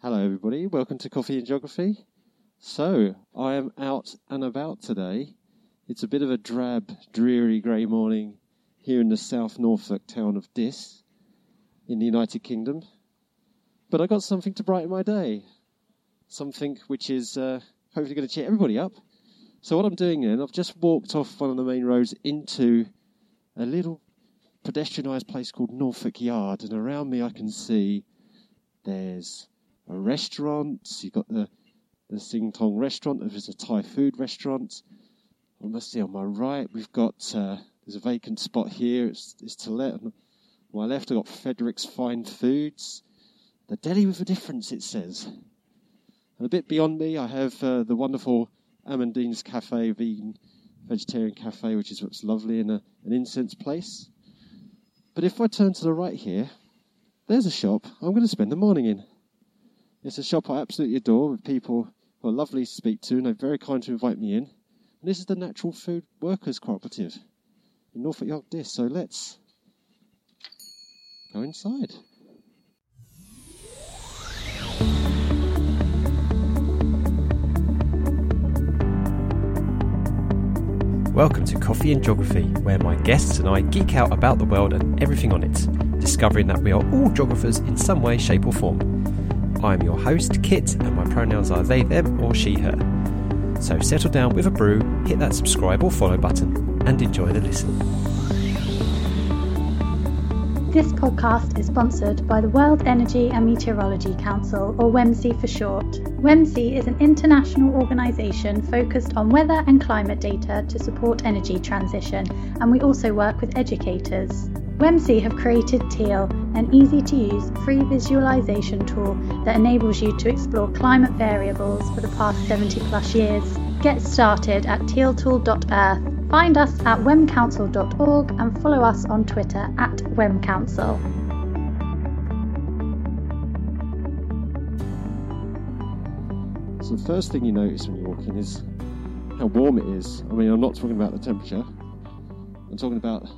Hello, everybody. Welcome to Coffee and Geography. So, I am out and about today. It's a bit of a drab, dreary grey morning here in the South Norfolk town of Diss in the United Kingdom. But I got something to brighten my day. Something which is uh, hopefully going to cheer everybody up. So, what I'm doing then, I've just walked off one of the main roads into a little pedestrianised place called Norfolk Yard, and around me I can see there's a restaurant. You've got the the Sing Tong restaurant. There's a Thai food restaurant. I must see on my right we've got uh, there's a vacant spot here. It's, it's to let. On my left I've got Frederick's Fine Foods. The deli with a difference, it says. And a bit beyond me I have uh, the wonderful Amandine's Cafe, vegan vegetarian cafe, which is what's lovely in a, an incense place. But if I turn to the right here, there's a shop I'm going to spend the morning in. It's a shop I absolutely adore with people who are lovely to speak to and they're very kind to invite me in. And this is the Natural Food Workers Cooperative in Norfolk Yard Diss. So let's go inside. Welcome to Coffee and Geography, where my guests and I geek out about the world and everything on it, discovering that we are all geographers in some way, shape, or form. I am your host, Kit, and my pronouns are they, them, or she, her. So settle down with a brew, hit that subscribe or follow button, and enjoy the listen. This podcast is sponsored by the World Energy and Meteorology Council, or WEMC for short. WEMC is an international organisation focused on weather and climate data to support energy transition, and we also work with educators. WEMC have created Teal, an easy to use free visualisation tool that enables you to explore climate variables for the past 70 plus years. Get started at tealtool.earth. Find us at wemcouncil.org and follow us on Twitter at wemcouncil. So the first thing you notice when you walk in is how warm it is. I mean, I'm not talking about the temperature. I'm talking about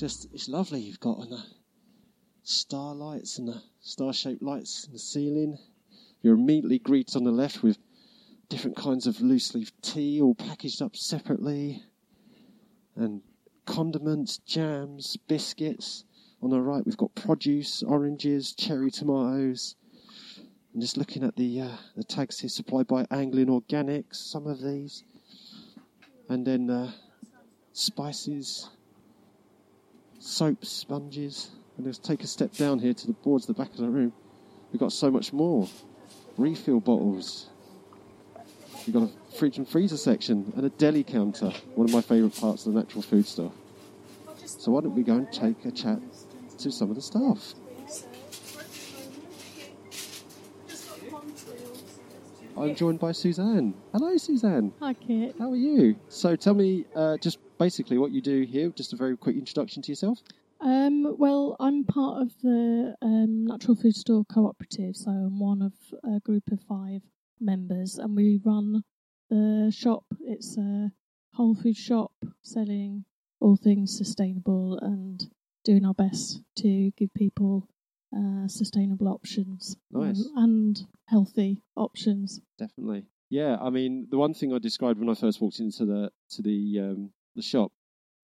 just it's lovely. You've got the star lights and the star-shaped lights in the ceiling. You're immediately greeted on the left with different kinds of loose leaf tea, all packaged up separately, and condiments, jams, biscuits. On the right, we've got produce, oranges, cherry tomatoes. I'm just looking at the uh, the tags here, supplied by Anglian Organics. Some of these, and then uh, spices, soaps, sponges. And let's take a step down here to the boards at the back of the room. We've got so much more. Refill bottles. We've got a fridge and freezer section and a deli counter, one of my favourite parts of the natural food store. So why don't we go and take a chat to some of the staff? I'm joined by Suzanne. Hello, Suzanne. Hi, Kit. How are you? So tell me uh, just basically what you do here, just a very quick introduction to yourself. Um, well, I'm part of the um, Natural Food Store Cooperative, so I'm one of a group of five members, and we run the shop. It's a whole food shop selling all things sustainable and doing our best to give people uh, sustainable options Nice. and healthy options. Definitely. Yeah, I mean, the one thing I described when I first walked into the to the um, the shop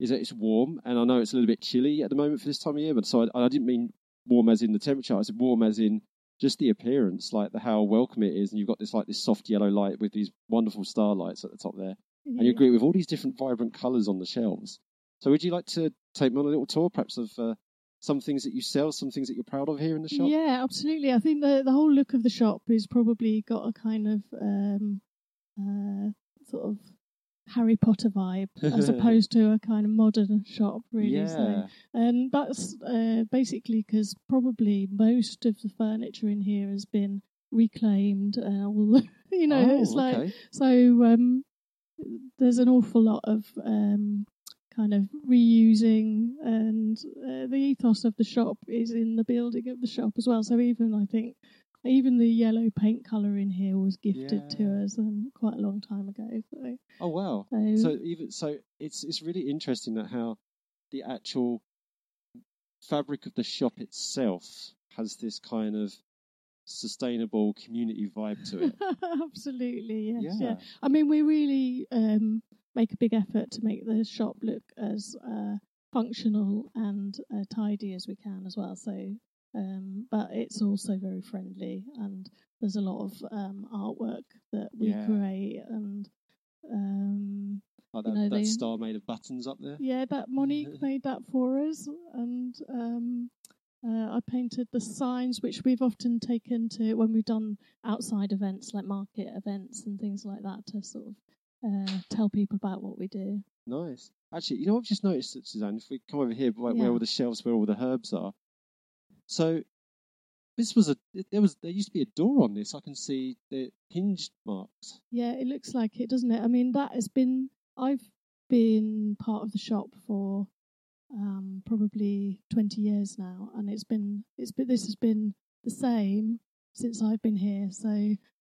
is that it's warm, and I know it's a little bit chilly at the moment for this time of year. But so I, I didn't mean warm as in the temperature. I said warm as in just the appearance, like the how welcome it is, and you've got this like this soft yellow light with these wonderful starlights at the top there, and you agree with all these different vibrant colours on the shelves. So, would you like to take me on a little tour, perhaps of uh, some things that you sell, some things that you're proud of here in the shop? Yeah, absolutely. I think the the whole look of the shop is probably got a kind of um, uh, sort of Harry Potter vibe as opposed to a kind of modern shop, really. So, yeah, and that's uh, basically because probably most of the furniture in here has been reclaimed. Uh, all you know, Oh, it's like okay. so. Um, there's an awful lot of um, kind of reusing, and uh, the ethos of the shop is in the building of the shop as well. So even I think even the yellow paint color in here was gifted to us um, quite a long time ago. So, Oh wow. so, So even so, it's it's really interesting that how the actual fabric of the shop itself has this kind of sustainable community vibe to it. Absolutely, yes. Yeah. Yeah. I mean, we really um, make a big effort to make the shop look as uh, functional and uh, tidy as we can as well. So, um, but it's also very friendly, and there's a lot of um, artwork that we Yeah. create, and um, Like You that, know, that they- star made of buttons up there. yeah, that Monique made that for us, and um, uh, I painted the signs, which we've often taken to when we've done outside events like market events and things like that to sort of uh, tell people about what we do. Nice. Actually, you know I've just noticed, Suzanne? If we come over here, where, where all the shelves, where all the herbs are. So, this was a there was there used to be a door on this. I can see the hinged marks. Yeah, it looks like it, doesn't it? I mean, that has been I've been part of the shop for um, probably twenty years now, and it's been it's been this has been the same since I've been here. So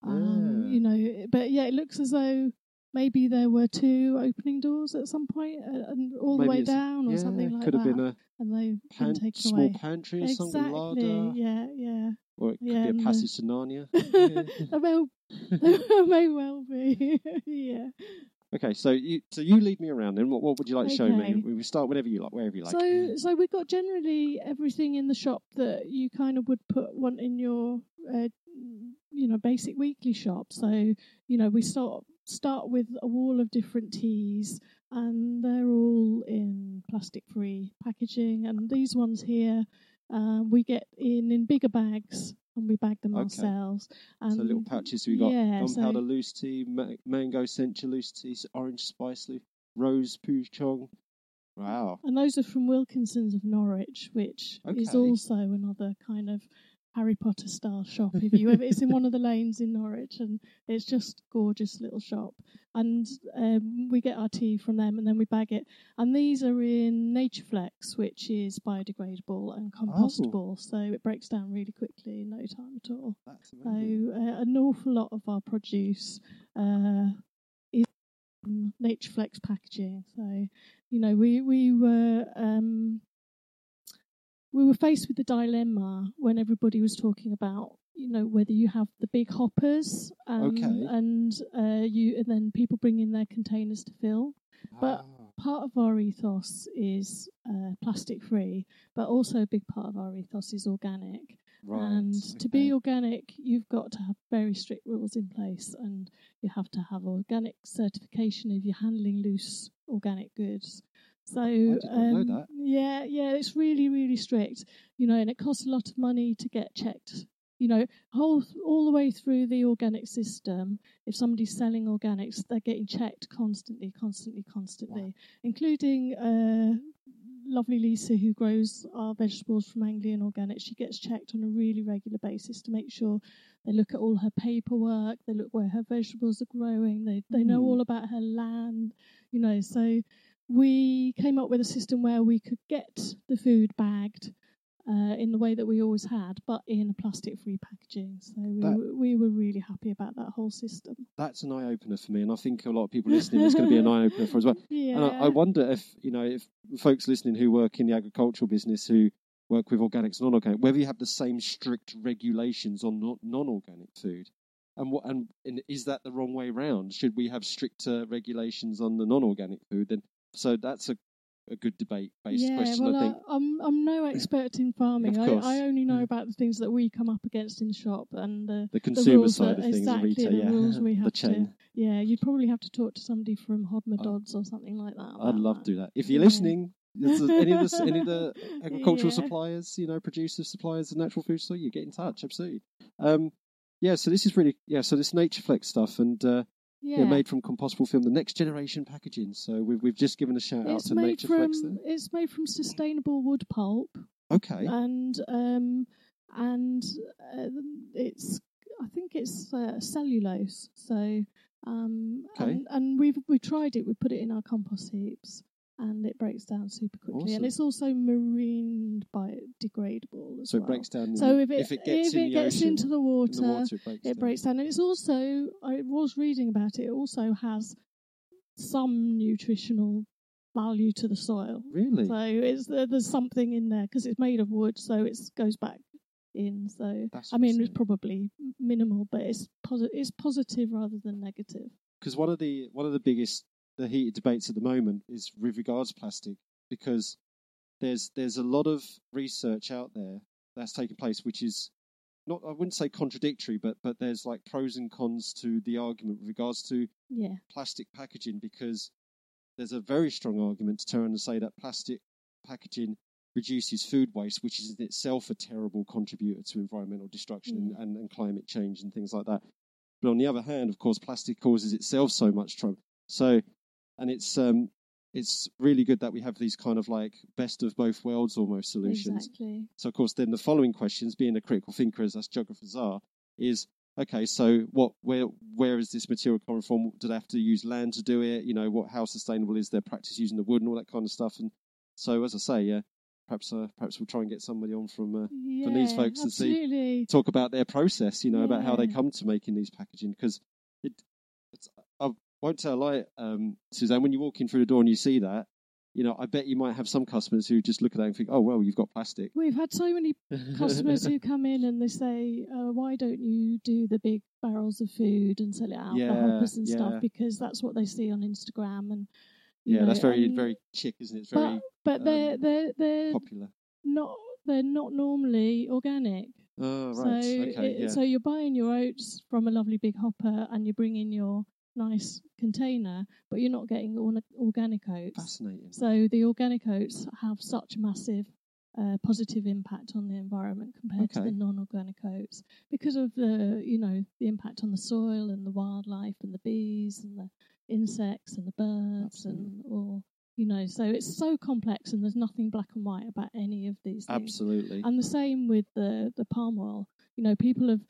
um, Yeah. you know, but yeah, it looks as though maybe there were two opening doors at some point, uh, and all Maybe the way down or yeah, something like could that. have been a and they've pan- been taken small away. pantry or something, Exactly. larder, Yeah, yeah. or it could Yeah, be a the- passage to Narnia. It may, may well be. yeah. okay, so you so you lead me around. Then what what would you like to show me? We we start whenever you like, wherever you like. So, so we've got generally everything in the shop that you kind of would put one in your, uh, you know, basic weekly shop. So, you know, we start start with a wall of different teas, and they're all in plastic-free packaging. And these ones here, um, we get in in bigger bags, and we bag them Okay. ourselves. And so little patches. We got yeah, gunpowder so- loose tea, ma- mango sencha loose tea, s- orange spice leaf, rose pouchong. Wow. And those are from Wilkinson's of Norwich, which is also another kind of Harry Potter style shop. If you ever, it's in one of the lanes in Norwich, and it's just gorgeous little shop. And um, we get our tea from them, and then we bag it. And these are in Natureflex, which is biodegradable and compostable, so it breaks down really quickly in no time at all. So uh, an awful lot of our produce uh, is in Natureflex packaging. So you know, we we were um, we were faced with the dilemma when everybody was talking about you know whether you have the big hoppers um, Okay. and uh, you and then people bring in their containers to fill. but- Ah, Part of our ethos is uh, plastic free, but also a big part of our ethos is organic. right. And to be organic, you've got to have very strict rules in place, and you have to have organic certification if you're handling loose organic goods. So, did not know um, yeah, yeah, it's really, really strict, you know, and it costs a lot of money to get checked. You know, whole all the way through the organic system. If somebody's selling organics, they're getting checked constantly, constantly, constantly, including uh, lovely Lisa, who grows our vegetables from Anglian Organic, she gets checked on a really regular basis to make sure they look at all her paperwork, they look where her vegetables are growing, they they know Hmm. all about her land, you know. So we came up with a system where we could get the food bagged. Uh, in the way that we always had, but in a plastic-free packaging. So we, That- were, we were really happy about that whole system. That's an eye opener for me, and I think a lot of people listening is going to be an eye opener for as well. Yeah. And I, I wonder if you know if folks listening who work in the agricultural business who work with organics and non-organic, whether you have the same strict regulations on non- non-organic food, and what and, and is that the wrong way round? Should we have stricter regulations on the non-organic food? Then so that's a a good debate-based yeah, question. well, I think. I, am I'm no expert in farming. I. I only know Mm. about the things that we come up against in the shop and the the consumer rules side that- of things, exactly, the retail, the yeah, rules we the have chain. to. Yeah, you'd probably have to talk to somebody from Hodmedod's or something like that. I'd love that. to do that. If you're Yeah. listening, any of the any of the agricultural Yeah. suppliers, you know, producers, suppliers of natural food, so you get in touch. Absolutely. Um, yeah. So this is really yeah. So this NatureFlex stuff and uh, Yeah, made from compostable film, the next generation packaging. So we've we've just given a shout out it's to made NatureFlex. from There. it's made from sustainable wood pulp Okay. and um and uh, it's I think it's uh, cellulose. So um Okay. and, and we've we tried it. We put it in our compost heaps. And it breaks down super quickly, Awesome. and it's also marine biodegradable as so well. it breaks down. So if it if it gets if in it the gets ocean, into the water, the water, it breaks it down. breaks down, and it's also I was reading about it. It also has some nutritional value to the soil. Really? So it's there's something in there because it's made of wood, so it goes back in. So That's I mean, it's probably minimal, but it's posi- it's positive rather than negative. because one of the one of the biggest the heated debates at the moment is with regards to plastic because there's there's a lot of research out there that's taking place which is not I wouldn't say contradictory but but there's like pros and cons to the argument with regards to Yeah, plastic packaging because there's a very strong argument to turn and say that plastic packaging reduces food waste, which is in itself a terrible contributor to environmental destruction and, and, and climate change and things like that. But on the other hand, of course, plastic causes itself so much trouble. So, and it's um, it's really good that we have these kind of like best of both worlds almost solutions. exactly. So, of course, then the following questions, being a critical thinker as us geographers are, is okay. So, what, where, where is this material coming from? Do they have to use land to do it? You know, what, how sustainable is their practice using the wood and all that kind of stuff? And so, as I say, yeah, perhaps, uh, perhaps we'll try and get somebody on from uh, Yeah, these folks and see- talk about their process. You know, about how they come to making these packaging because it, it's. I won't tell a lie, um, Suzanne. When you walk in through the door and you see that. You know, I bet you might have some customers who just look at that and think, "Oh, well, you've got plastic." We've had so many customers who come in and they say, uh, "Why don't you do the big barrels of food and sell it out Yeah, the hoppers and yeah. stuff?" Because that's what they see on Instagram and Yeah, that's very, and- very chic, isn't it? It's very But, but they're um, they're they're popular. not they're not normally organic. Oh, right. So okay. it- yeah. so you're buying your oats from a lovely big hopper and you bring in your nice container, but you're not getting organic oats. Fascinating. So the organic oats have such a massive uh, positive impact on the environment compared to the non-organic oats because of the you know the impact on the soil and the wildlife and the bees and the insects and the birds and all you know. So it's so complex and there's nothing black and white about any of these things. Absolutely. And the same with the the palm oil. You know, people have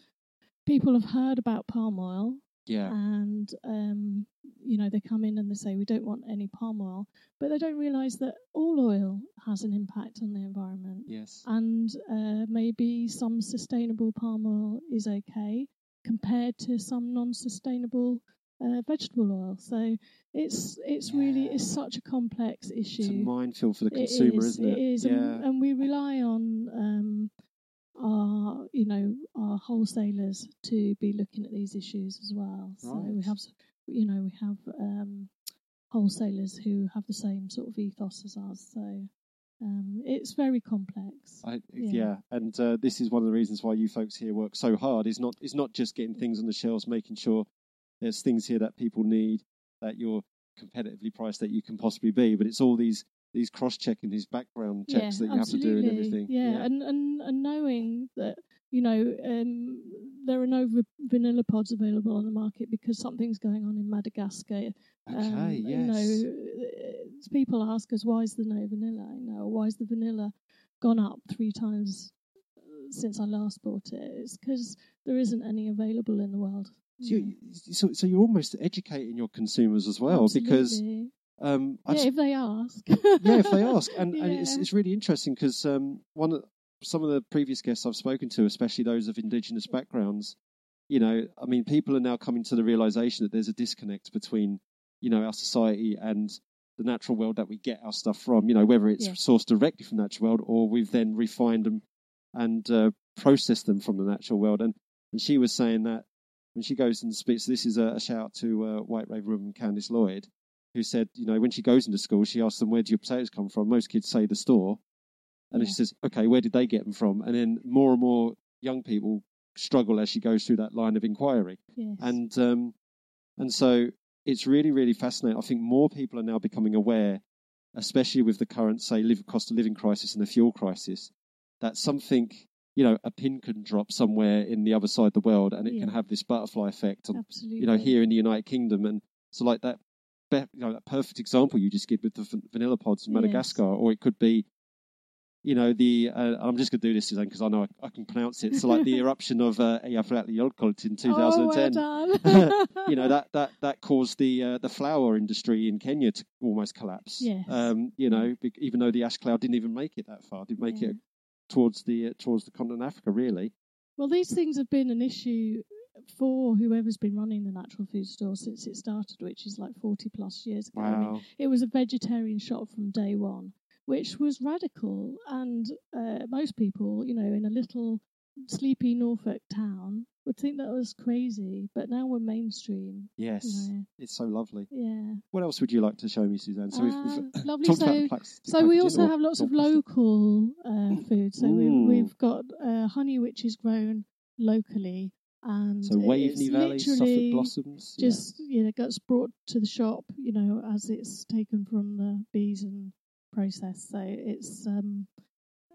people have heard about palm oil yeah. and um, you know they come in and they say we don't want any palm oil, but they don't realise that all oil has an impact on the environment, yes. and uh, maybe some sustainable palm oil is okay compared to some non-sustainable uh, vegetable oil. So it's it's really it's such a complex issue. It's a minefield for the consumer, is, isn't it? It is, Yeah. and, and we rely on um, our, you know, our wholesalers to be looking at these issues as well. So we have, you know, we have um, wholesalers who have the same sort of ethos as us. So um, it's very complex. I, Yeah. yeah. And uh, this is one of the reasons why you folks here work so hard. Is not is not just getting things on the shelves, making sure there's things here that people need, that you're competitively priced that you can possibly be, but it's all these these cross checking, these background checks that you have to do and everything. Yeah, and and and knowing that you know um, there are no v- vanilla pods available on the market because something's going on in Madagascar. okay. Um, yes. You know, people ask us why is there no vanilla? You know, why is the vanilla gone up three times uh, since I last bought it? It's because there isn't any available in the world. So, you, so, so you're almost educating your consumers as well, because Absolutely. Um, yeah, if they ask. yeah, if they ask, and, and it's it's really interesting because um, one of some of the previous guests I've spoken to, especially those of indigenous backgrounds, you know, I mean, people are now coming to the realization that there's a disconnect between, you know, our society and the natural world that we get our stuff from. You know, whether it's Yeah. sourced directly from the natural world or we've then refined them and uh, processed them from the natural world. And and she was saying that when she goes and speaks, this is a, a shout out to uh, White Raven woman Candice Lloyd, who said, you know, when she goes into school, she asks them, where do your potatoes come from? Most kids say the store. And then Yeah. she says, okay, where did they get them from? And then more and more young people struggle as she goes through that line of inquiry. yes. And, um, and so it's really, really fascinating. I think more people are now becoming aware, especially with the current, say, live, cost of living crisis and the fuel crisis, that something, you know, a pin can drop somewhere in the other side of the world and it can have this butterfly effect on Absolutely. you know, here in the United Kingdom. And so, like that, you know, that perfect example you just gave with the vanilla pods in Yes. Madagascar, or it could be, you know, the uh, I'm just going to do this because I know I, I can pronounce it. So, like the eruption of uh, Eyjafjallajökull in 2010. Oh, well you know that that that caused the uh, the flower industry in Kenya to almost collapse. Yes. Um, you know, even though the ash cloud didn't even make it that far, didn't make Yeah. it towards the uh, towards the continent of Africa, really. Well, these things have been an issue for whoever's been running the natural food store since it started, which is like 40 plus years ago. I mean, it was a vegetarian shop from day one, which was radical. And uh, most people, you know, in a little sleepy Norfolk town would think that was crazy, but now we're mainstream. Yes, You know. it's so lovely. Yeah. What else would you like to show me, Suzanne? So Ah, we've lovely. So, so we also have lots of local uh, food. So Ooh. we, we've got uh, honey, which is grown locally, and So Waveney Valley, Suffolk Blossoms. yeah. Just you know, gets brought to the shop, you know, as it's taken from the bees and processed. So it's um,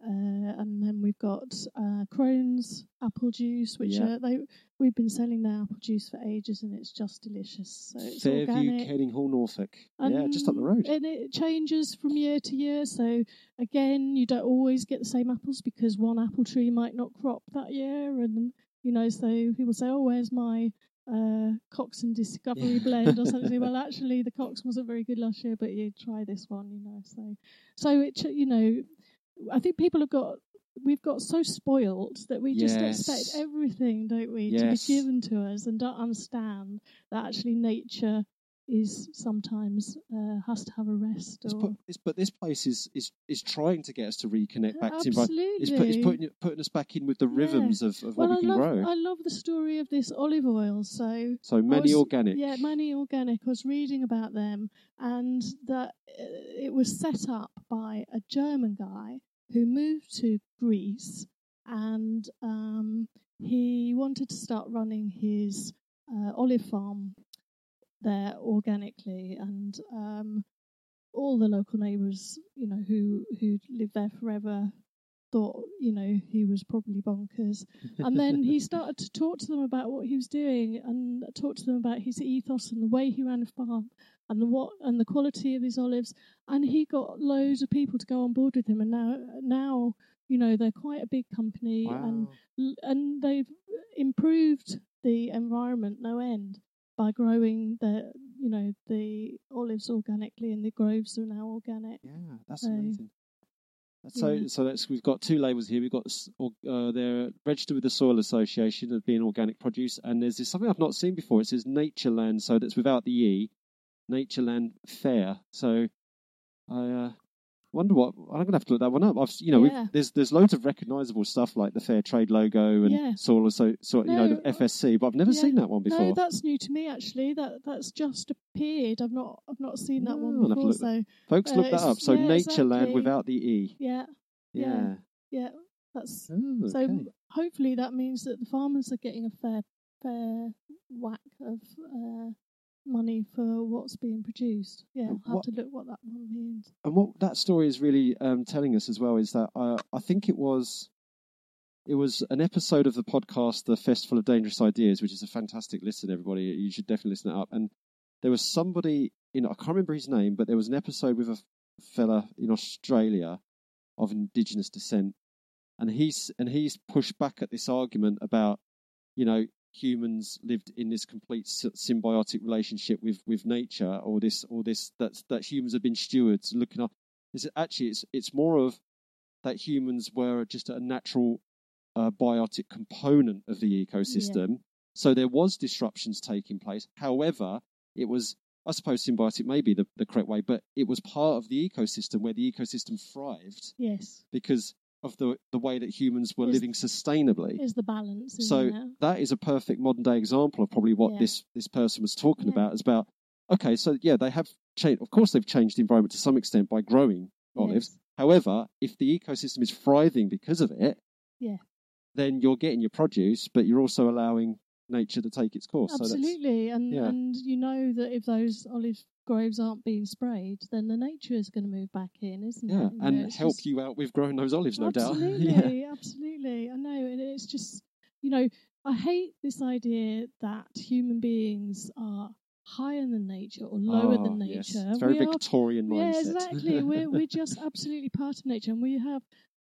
uh, and then we've got uh, Crone's apple juice, which Yeah. uh, they we've been selling their apple juice for ages, and it's just delicious. So it's Fairview, organic. Kenninghall, Norfolk. yeah, just up the road. And it changes from year to year. So again, you don't always get the same apples because one apple tree might not crop that year, and you know, so people say, "Oh, where's my uh, Cox and Discovery blend or something?" well, actually, the Cox wasn't very good last year, but you try this one, you know. So, so it, you know, I think people have got. We've got so spoiled that we just Yes. expect everything, don't we, to be given to us, and don't understand that actually nature is sometimes uh, has to have a rest. It's put, it's, but this place is, is is trying to get us to reconnect back to environment. Absolutely. It's, put, it's putting putting us back in with the Yeah. rhythms of, of well, what I can love grow. I love the story of this olive oil. So so many was- organic. Yeah, Mani Organic. I was reading about them, and that uh, it was set up by a German guy who moved to Greece, and um, he wanted to start running his uh, olive farm there organically, and um, all the local neighbours, you know, who who lived there forever. Thought, you know, he was probably bonkers. And then he started to talk to them about what he was doing and talk to them about his ethos and the way he ran a farm and the what and the quality of his olives. And he got loads of people to go on board with him. And now, now you know, they're quite a big company and and they've improved the environment no end by growing the you know the olives organically and the groves are now organic. Yeah, that's So, amazing. So, yeah. so that's we've got two labels here. We've got uh, they're registered with the Soil Association of being organic produce, and there's this something I've not seen before. It says Naturland, so that's without the e, Naturland Fair. So, I uh, wonder what I'm gonna have to look that one up. I've you know Yeah. we've, there's there's loads of recognisable stuff like the Fair Trade logo and Yeah. Soil so so you know the FSC, but I've never yeah. seen that one before. No, that's new to me actually. That that's just appeared. I've not I've not seen that Oh, one to before. look So Folks, uh, look that up. So yeah, Naturland exactly. without the e. yeah, Yeah. Yeah. that's Oh, so. okay. Hopefully that means that the farmers are getting a fair fair whack of uh, money for what's being produced. Yeah, I'll have what- to look what that one means. and what that story is really um, telling us as well is that uh, I think it was it was an episode of the podcast, the Festival of Dangerous Ideas, which is a fantastic listen. Everybody, you should definitely listen it up. And there was somebody in I can't remember his name, but there was an episode with a fella in Australia of indigenous descent, and he's and he's pushed back at this argument about you know humans lived in this complete symbiotic relationship with with nature or this or this that that humans have been stewards looking up. Is it actually it's it's more of that humans were just a natural uh, biotic component of the ecosystem. So there was disruptions taking place. However it was i suppose symbiotic may be the, the correct way but it was part of the ecosystem where the ecosystem thrived Yes, because of the the way that humans were Is- living sustainably is the balance. So it? that is a perfect modern day example of probably what Yeah. this this person was talking Yeah. about. Is about okay, so yeah, they have changed. Of course, they've changed the environment to some extent by growing olives. Yes. However, if the ecosystem is thriving because of it, Yeah. then you're getting your produce, but you're also allowing nature to take its course. So Absolutely, and yeah. and you know that if those olive groves aren't being sprayed, then the nature is going to move back in, isn't yeah, it? Yeah, and help just- you out with growing those olives, no absolutely, doubt. yeah. absolutely. I know, and it's just you know I hate this idea that human beings are higher than nature or lower Oh, than ah, nature. yes. It's very we are Victorian yeah, exactly. we're we're just absolutely part of nature, and we have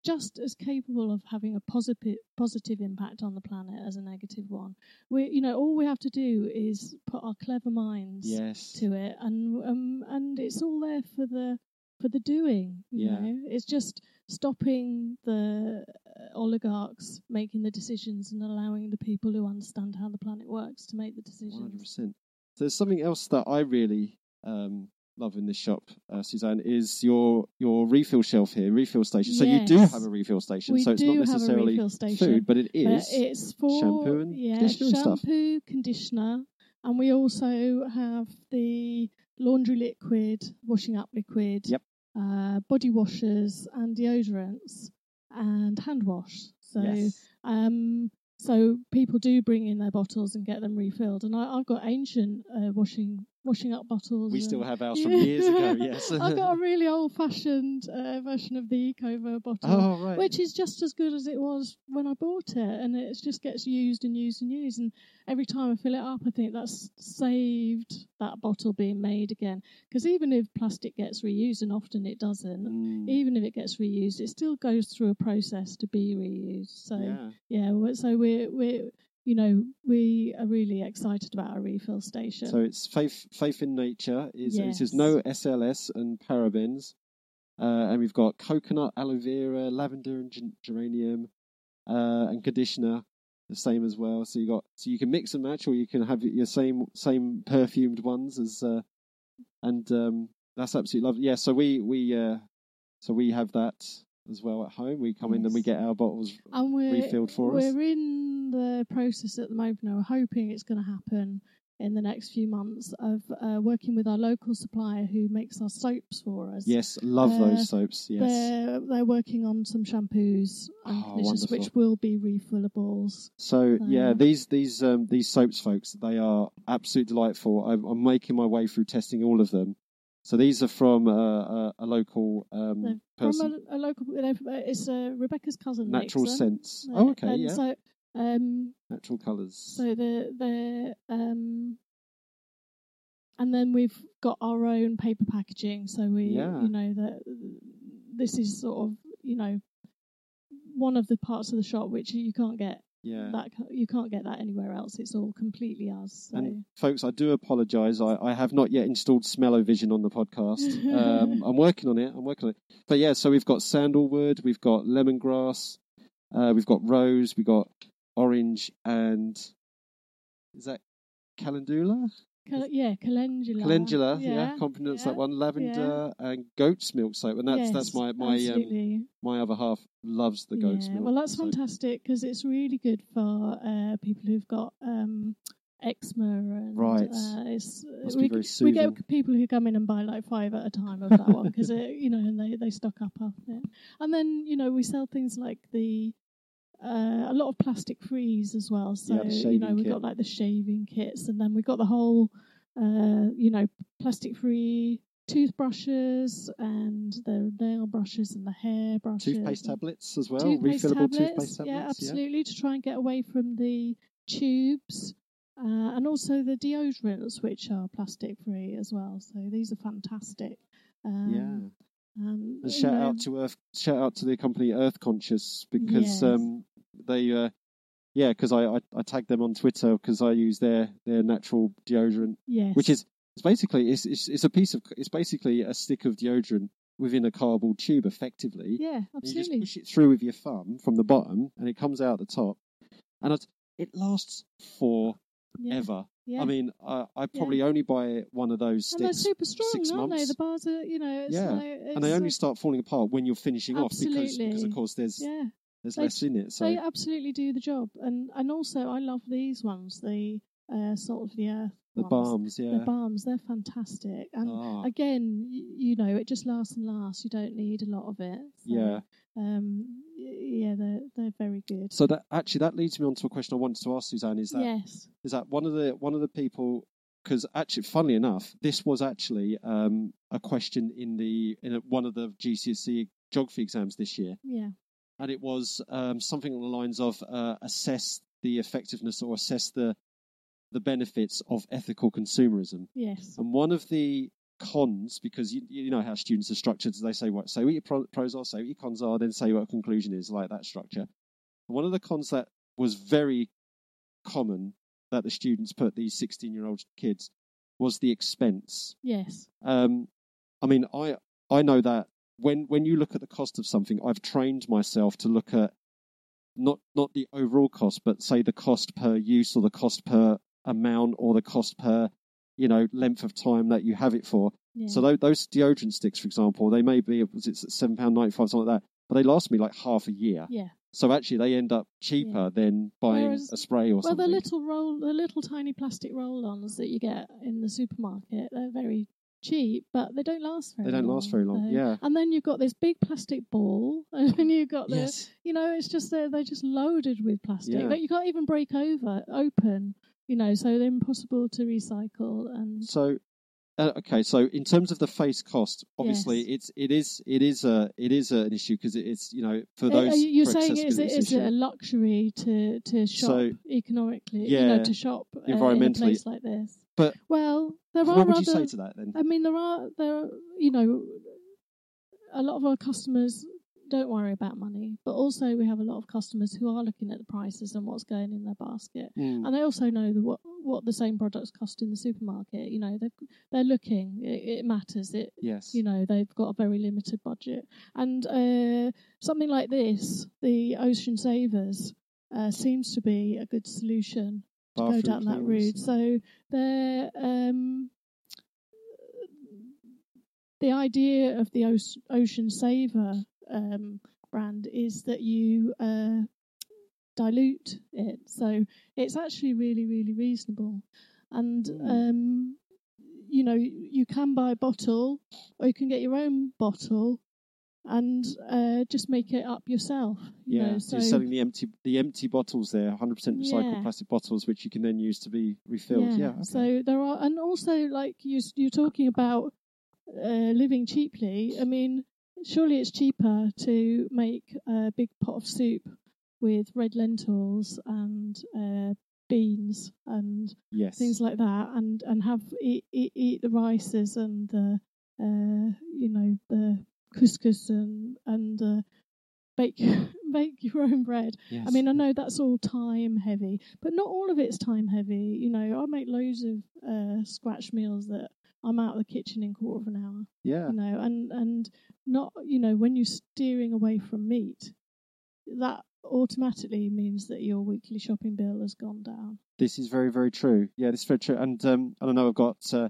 just as capable of having a positive positive impact on the planet as a negative one. We, you know, all we have to do is put our clever minds yes. to it, and um, and it's all there for the for the doing. You Yeah. know, it's just stopping the uh, oligarchs making the decisions and allowing the people who understand how the planet works to make the decisions. One hundred percent. There's something else that I really um, love in this shop, uh, Suzanne, is your your refill shelf here, refill station. So you do have a refill station. We so it's do not have necessarily food, but it But it's for shampoo and yeah, conditioner and shampoo, conditioner, and we also have the laundry liquid, washing up liquid, Yep. uh, body washers and deodorants, and hand wash. So yes. um, so people do bring in their bottles and get them refilled, and I, I've got ancient uh, washing washing up bottles. We still have ours from years ago. Yes. I've got a really old fashioned uh, version of the Ecover bottle oh right. which is just as good as it was when I bought it, and it just gets used and used and used. And every time I fill it up, I think that's saved that bottle being made again. Because even if plastic gets reused, and often it doesn't, Mm, even if it gets reused, it still goes through a process to be reused. So yeah. yeah, so we're we're you know we are really excited about our refill station. So it's faith faith in nature. Is it says no SLS and parabens, uh, and we've got coconut, aloe vera, lavender, and geranium, uh, and conditioner the same as well. So you got so you can mix and match, or you can have your same same perfumed ones as, uh, and um, that's absolutely lovely. Yeah. So we we uh, so we have that as well at home. We come in and we get our bottles. and we're refilled for us. we're in the process at the moment. Now, we're hoping it's going to happen in the next few months of uh, working with our local supplier who makes our soaps for us. Yes, love Uh, those soaps. Yes. They're, they're working on some shampoos and Oh, conditioners, which will be refillables. So yeah, Uh, these these um, these soaps, folks, they are absolutely delightful. I'm, I'm making my way through testing all of them. So these are from uh, a, a local um, person, From a, a local, it's uh, Rebecca's cousin. Natural them. Sense. Uh, Oh, okay, and yeah, So, um, natural colours. So the the um, and then we've got our own paper packaging. So we, Yeah. you know, that this is sort of, you know, one of the parts of the shop which you can't get yeah. that you can't get that anywhere else. It's all completely us. So. And folks, I do apologise. I, I have not yet installed Smell-O-Vision on the podcast. um, I'm working on it. I'm working on it. But yeah, so we've got sandalwood, we've got lemongrass, uh, we've got rose, we've got orange, and is that calendula? Cal- yeah, calendula. Calendula, yeah, can't pronounce yeah, that one. Lavender and goat's milk soap, and that's that's my my um, my other half loves the goat's yeah. milk. Well, that's soap. fantastic because it's really good for uh, people who've got um, eczema and Right. Uh, it's Must we, we get people who come in and buy like five at a time of that one because you know and they they stock up of it. And then you know we sell things like the. Uh, a lot of plastic frees as well, so Yeah, you know we've got like the shaving kits, and then we've got the whole, uh, you know, plastic free toothbrushes and the nail brushes and the hair brushes, toothpaste tablets as well. toothpaste Refillable tablets, toothpaste tablets. Yeah, absolutely. To try and get away from the tubes. Uh, and also the deodorants, which are plastic free as well. So these are fantastic. Um, Yeah. And shout know, out to Earth, shout out to the company Earth Conscious because Yes. um, they, uh, yeah, because I, I I tagged them on Twitter because I use their their natural deodorant, yes. which is it's basically it's, it's it's a piece of it's basically a stick of deodorant within a cardboard tube, effectively. yeah, And You just push it through with your thumb from the bottom, and it comes out the top, and it, it lasts forever. Yeah, yeah. I mean, I, I probably only buy one of those and they're sticks, super strong, six aren't they? months. The bars are, you know, it's Yeah, like, and they only like- start falling apart when you're finishing off because, because of course there's yeah. There's They- less in it. So They absolutely do the job, and and also I love these ones, the uh, salt of the earth, the balms, yeah. the balms. They're fantastic, and Ah, again, y- you know, it just lasts and lasts. You don't need a lot of it. So, yeah. Um. Yeah, they're they're very good. So that actually that leads me on to a question I wanted to ask Suzanne. Is that is yes. is that one of the one of the people? Because actually, funnily enough, this was actually um, a question in the in a, one of the GCSE geography exams this year. Yeah. And it was um, something along the lines of uh, assess the effectiveness or assess the the benefits of ethical consumerism. Yes. And one of the cons, because you, you know how students are structured, they say what say what your pro- pros are, say what your cons are, then say what a conclusion is, like that structure. One of the cons that was very common that the students put these sixteen year old kids was the expense. Yes. Um, I mean, I I know that when when you look at the cost of something, I've trained myself to look at not not the overall cost, but say the cost per use or the cost per amount or the cost per you know length of time that you have it for. Yeah. So tho- those deodorant sticks, for example, they may be was it seven pound ninety five something like that, but they last me like half a year. yeah. So actually, they end up cheaper than buying Whereas- a spray or Well, something. Well, the little roll, the little tiny plastic roll-ons that you get in the supermarket, they're very cheap, but they don't last very. They don't long. last very long, So- yeah. And then you've got this big plastic ball, and then you've got the, yes. you know, it's just they're they're just loaded with plastic Yeah. that you can't even break over open. You know, so they're impossible to recycle. And So, uh, okay. So in terms of the face cost, obviously Yes. it's it is it is a it is a, an issue because it's you know for Uh, those are you- you're for saying is it's it a luxury to to shop So, economically? you yeah, know, to shop uh, in a environmentally. place like this. But well, there So are what would other, you say to that then? I mean, there are there, are, you know, a lot of our customers don't worry about money, but also we have a lot of customers who are looking at the prices and what's going in their basket, Mm. and they also know the, what what the same products cost in the supermarket. You know, they they're looking. It, it matters. It yes. you know they've got a very limited budget, and uh, something like this, the Ocean Savers, uh, seems to be a good solution to go down that route. So they're um, the idea of the Oce- Ocean Saver um, brand is that you uh, dilute it, so it's actually really, really reasonable. And Mm. um, you know, you can buy a bottle, or you can get your own bottle. And uh, just make it up yourself. You yeah, know, so so you're selling the empty the empty bottles there, 100% recycled Yeah. plastic bottles, which you can then use to be refilled. Yeah. okay. So there are, and also like you, you're talking about uh, living cheaply. I mean, surely it's cheaper to make a big pot of soup with red lentils and uh, beans and yes. things like that, and and have eat eat, eat the rices and the uh, you know the couscous and and uh, bake bake your own bread. yes. I mean, I know that's all time heavy, but not all of it's time heavy. You know, I make loads of uh, scratch meals that I'm out of the kitchen in quarter of an hour. Yeah. You know, and and not you know when you're steering away from meat, that automatically means that your weekly shopping bill has gone down. This is very, very true. Yeah, this is very true. And um, and I know I've got uh,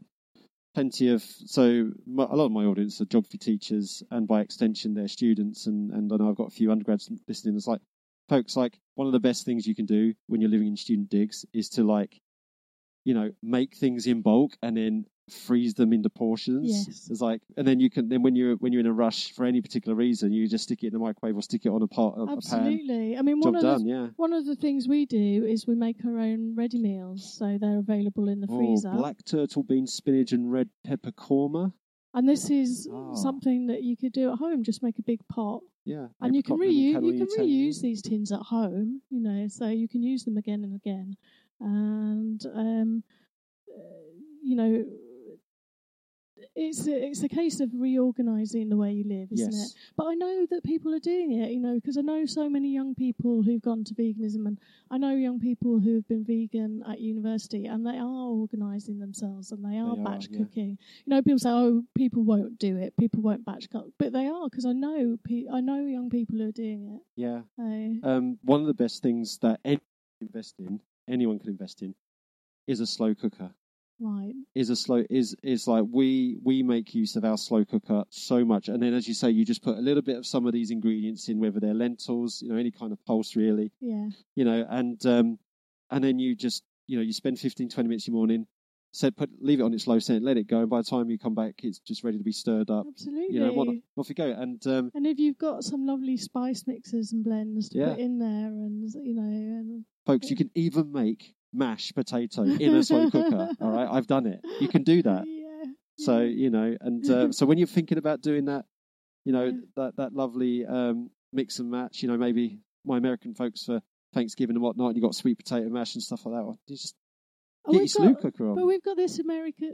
plenty of so my, a lot of my audience are geography teachers, and by extension, they're students. And and I know I've got a few undergrads listening. It's like folks, like one of the best things you can do when you're living in student digs is to like, you know, make things in bulk and then freeze them into portions. Yes. It's like, and then you can then when you're when you're in a rush for any particular reason, you just stick it in the microwave or stick it on a pot, a. Absolutely. I mean, one Job of done. the yeah. one of the things we do is we make our own ready meals, so they're available in the Oh, freezer. black turtle bean, spinach, and red pepper korma. And this is Ah. something that you could do at home. Just make a big pot, Yeah, and you can reuse you can reuse these tins at home. You know, so you can use them again and again. And um, uh, you know, it's a, it's a case of reorganising the way you live, isn't Yes. it? But I know that people are doing it. You know, because I know so many young people who've gone to veganism, and I know young people who have been vegan at university, and they are organising themselves and they are They are, batch yeah. cooking. You know, people say, "Oh, people won't do it. People won't batch cook," but they are because I know pe- I know young people who are doing it. Yeah. Um, one of the best things that anyone can invest in, anyone can invest in, is a slow cooker. Right, Is a slow is is like we we make use of our slow cooker so much, and then as you say, you just put a little bit of some of these ingredients in, whether they're lentils, you know, any kind of pulse really, yeah, you know, and um, and then you just you know you spend 15, 20 minutes in the morning, set put leave it on its low scent, let it go, and by the time you come back, it's just ready to be stirred up. absolutely. You know, what, off you go, and um, and if you've got some lovely spice mixers and blends to Yeah. put in there, and you know, and folks, you can even make mashed potato in a slow cooker. All right, I've done it. You can do that. Yeah. So you know, and uh, so when you're thinking about doing that, you know Yeah. that that lovely um, mix and match. You know, maybe my American folks for Thanksgiving and whatnot. You got sweet potato mash and stuff like that. You just Oh, get your got- cooker on. But we've got this America,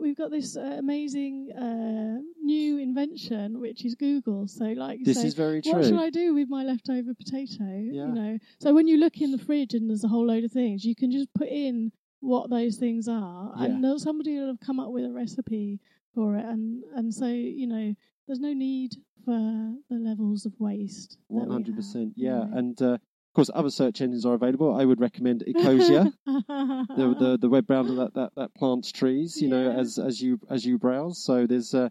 we've got this uh, amazing uh, new invention, which is Google. So, like, you this say, is very true. what should I do with my leftover potato? Yeah. You know, so when you look in the fridge and there's a whole load of things, you can just put in what those things are, and Yeah. there'll- somebody will have come up with a recipe for it, and and so you know, there's no need for the levels of waste. One hundred percent, yeah. And uh, course, other search engines are available. I would recommend Ecosia, the, the the web browser that, that, that plants trees. You know, as as you as you browse. So there's uh,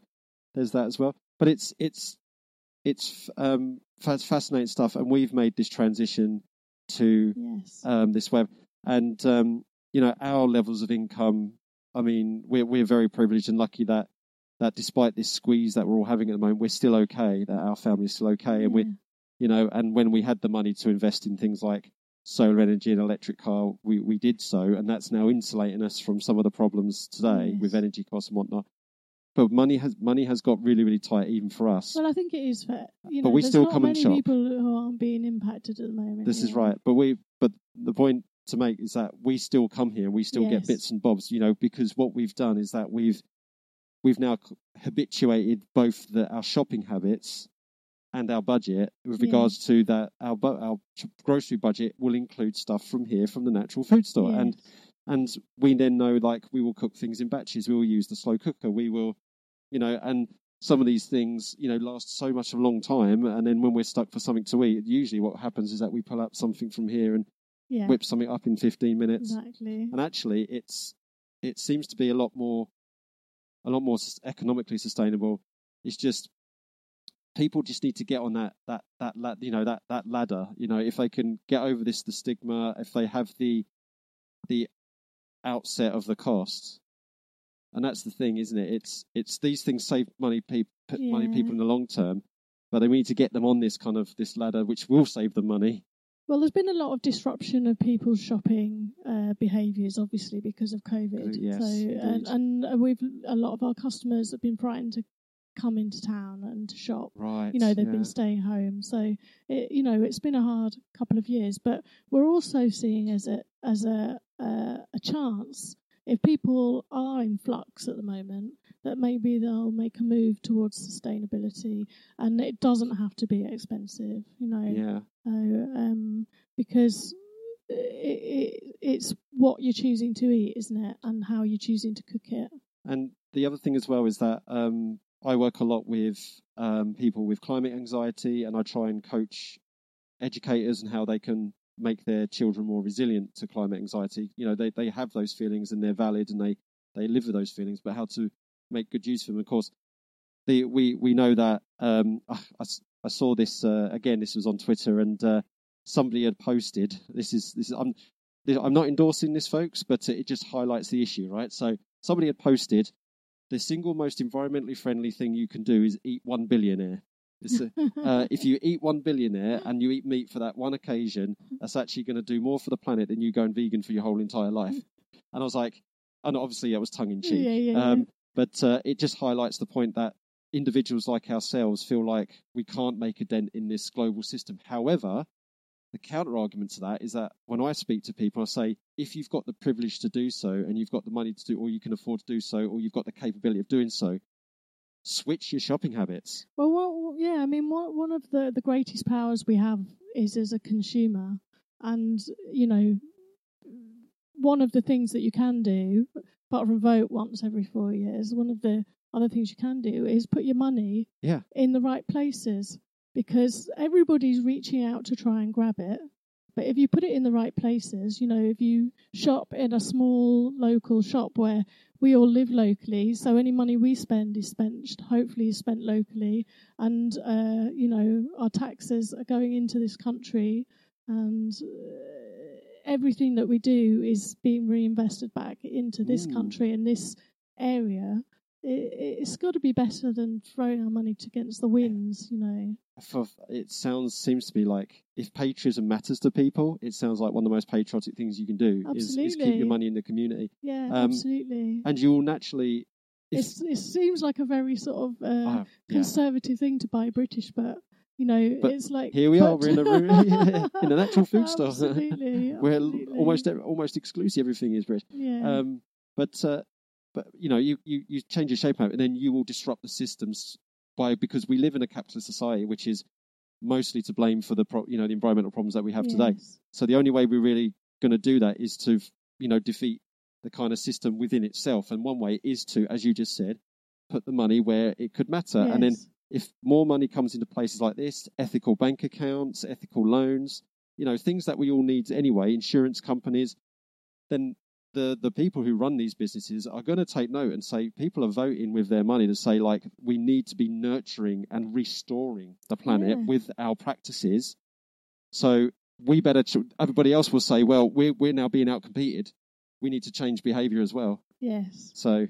there's that as well. But it's it's it's um fa- fascinating stuff, and we've made this transition to yes. um, this web, and um, you know our levels of income. I mean, we're we're very privileged and lucky that that despite this squeeze that we're all having at the moment, we're still okay. That our family is still okay, and we Yeah. You know, and when we had the money to invest in things like solar energy and electric car, we, we did so, and that's now insulating us from some of the problems today Yes. with energy costs and whatnot. But money has money has got really really tight even for us. Well, I think it is fair. You But we still come and shop. people who aren't being impacted at the moment. this you is right. But we but the point to make is that we still come here and we still get bits and bobs, you know, because what we've done is that we've we've now habituated both the, our shopping habits and our budget with Yeah. regards to that our bu- our grocery budget will include stuff from here from the natural food store. And Yes. and we then know like we will cook things in batches. We will use the slow cooker. We will you know and some of these things you know last so much of a long time. And then when we're stuck for something to eat usually what happens is that we pull up something from here and yeah, whip something up in 15 minutes. Exactly. and actually it's it seems to be a lot more a lot more economically sustainable. It's just people just need to get on that that that la- you know that that ladder you know if they can get over this the stigma if they have the the outset of the cost and that's the thing isn't it it's it's these things save money people money Yeah. people in the long term but they need to get them on this kind of this ladder which will save them money Well, there's been a lot of disruption of people's shopping uh, behaviours, obviously because of COVID. Yes, so, and, and we've a lot of our customers have been frightened to come into town and to shop. right You know, they've yeah. been staying home, so it, you know it's been a hard couple of years. But we're also seeing as a as a uh, a chance if people are in flux at the moment that maybe they'll make a move towards sustainability, and it doesn't have to be expensive. You know, yeah so, um, because it, it, it's what you're choosing to eat, isn't it, and how you're choosing to cook it. And the other thing as well is that um, I work a lot with um, people with climate anxiety, and I try and coach educators and how they can make their children more resilient to climate anxiety. You know, they, they have those feelings and they're valid, and they, they live with those feelings, but how to make good use of them. Of course, the, we we know that um, I, I saw this uh, again. This was on Twitter, and uh, somebody had posted. This is this is I'm I'm not endorsing this, folks, but it just highlights the issue, right? So somebody had posted the single most environmentally friendly thing you can do is eat one billionaire. A, uh, if you eat one billionaire and you eat meat for that one occasion, that's actually going to do more for the planet than you going vegan for your whole entire life. And I was like, and obviously it was tongue in cheek. Yeah, yeah, yeah. um, But uh, it just highlights the point that individuals like ourselves feel like we can't make a dent in this global system. However, the counter argument to that is that when I speak to people, I say, if you've got the privilege to do so and you've got the money to do, or you can afford to do so, or you've got the capability of doing so, switch your shopping habits. Well, well, yeah. I mean, one one of the the greatest powers we have is as a consumer, and you know, one of the things that you can do, apart from vote once every four years, one of the other things you can do is put your money Yeah. in the right places because everybody's reaching out to try and grab it. But if you put it in the right places, you know, if you shop in a small local shop where we all live locally, so any money we spend is spent, hopefully, is spent locally, and uh, you know, our taxes are going into this country, and uh, everything that we do is being reinvested back into this Mm. country and this area. It, it's got to be better than throwing our money against the winds, you know. For, it sounds seems to be like if patriotism matters to people, it sounds like one of the most patriotic things you can do is, is keep your money in the community, Yeah, Um, absolutely. and you will naturally. If, it seems like a very sort of uh, Ah, yeah. conservative thing to buy British, but you know, But it's like here we are, but- we're in a room- in an actual food store. Absolutely, where absolutely. almost almost exclusive everything is British. yeah. Um, but uh, but you know, you, you, you change your shape out, and then you will disrupt the systems by because we live in a capitalist society, which is mostly to blame for the pro, you know the environmental problems that we have today. So the only way we're really going to do that is to you know defeat the kind of system within itself, and one way is to, as you just said, put the money where it could matter, and then if more money comes into places like this, ethical bank accounts, ethical loans, you know, things that we all need anyway, insurance companies, then the, the people who run these businesses are going to take note and say people are voting with their money to say like we need to be nurturing and restoring the planet Yeah. with our practices. So we better. Ch- everybody else will say, well, we're we're now being outcompeted. We need to change behaviour as well. Yes. So,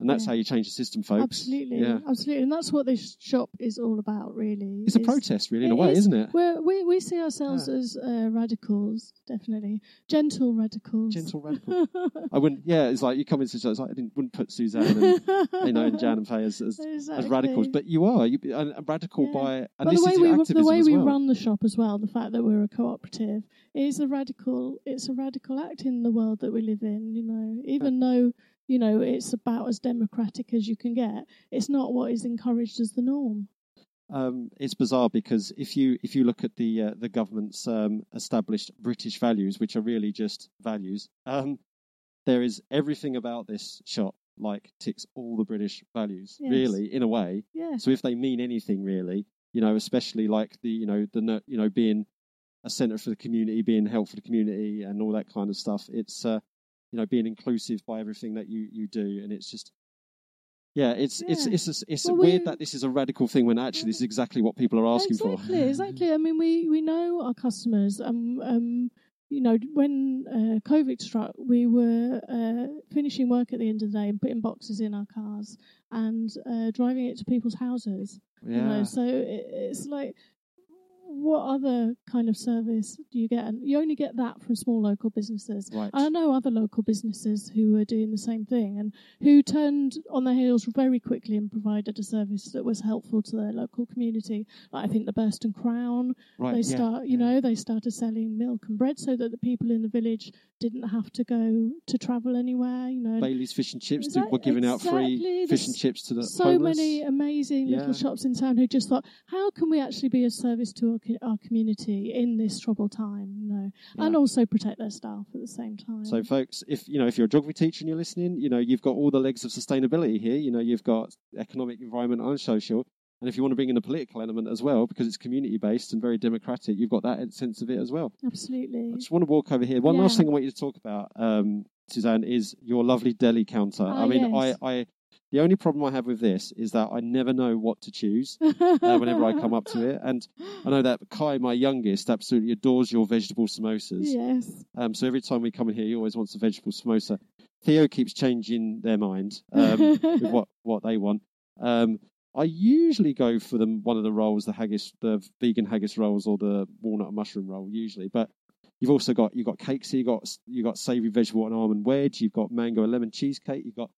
and that's Yeah. how you change the system, folks. Absolutely. Yeah. Absolutely. And that's what this shop is all about, really. It's a protest, really, in a way, is. isn't it? We're, we we see ourselves as uh, radicals, definitely gentle radicals. Gentle radical. I wouldn't. Yeah, it's like you come into it's like I didn't wouldn't put Suzanne and you know and Jan and Faye as, as, as radicals, but you are you a radical Yeah. by and But the this way is we activism the way we well. run the shop as well, the fact that we're a cooperative is a radical. It's a radical act in the world that we live in. You know, even though you know it's about as democratic as you can get, it's not what is encouraged as the norm. um, it's bizarre because if you if you look at the uh, the government's um, established British values, which are really just values, um, there is everything about this shop like ticks all the British values, Yes. really, in a way. Yeah. So if they mean anything, really, you know, especially like the you know the you know being a centre for the community, being helpful to the community, and all that kind of stuff, it's uh, you know being inclusive by everything that you you do, and it's just. Yeah, it's it's Yeah. it's it's, it's Well, weird we- that this is a radical thing when actually this is exactly what people are asking exactly, for. Exactly. Exactly. I mean, we, we know our customers. Um, um, you know, when uh, COVID struck, we were uh, finishing work at the end of the day and putting boxes in our cars and uh, driving it to people's houses. You Yeah, know, so it, it's like, what other kind of service do you get? And you only get that from small local businesses. right. I know other local businesses who are doing the same thing and who turned on their heels very quickly and provided a service that was helpful to their local community. Like I think the Burston Crown, right. they yeah, start, you yeah. know, they started selling milk and bread so that the people in the village didn't have to go to travel anywhere. You know, Bailey's fish and chips were giving out free exactly. fish and chips to the so homeless. many amazing Yeah. little shops in town who just thought, how can we actually be a service to our, our community in this troubled time? You know, and also protect their staff at the same time. So, folks, if you know if you're a geography teacher and you're listening, you know you've got all the legs of sustainability here. You know you've got economic, environment, and social. And if you want to bring in a political element as well, because it's community based and very democratic, you've got that sense of it as well. Absolutely. I just want to walk over here. One last thing I want you to talk about, um, Suzanne, is your lovely deli counter. Ah, I mean, yes. I, I, the only problem I have with this is that I never know what to choose uh, whenever I come up to it. And I know that Kai, my youngest, absolutely adores your vegetable samosas. yes. Um, so every time we come in here, he always wants a vegetable samosa. Theo keeps changing their mind um, with what, what they want. Um, I usually go for them one of the rolls, the haggis, the vegan haggis rolls, or the walnut and mushroom roll. Usually, but you've also got you've got cakes. here, You got you got savoury vegetable and almond wedge. You've got mango and lemon cheesecake. You've got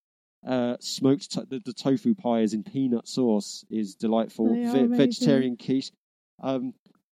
uh, smoked to- the, the tofu pie is in peanut sauce is delightful. Ve- vegetarian quiche. Um,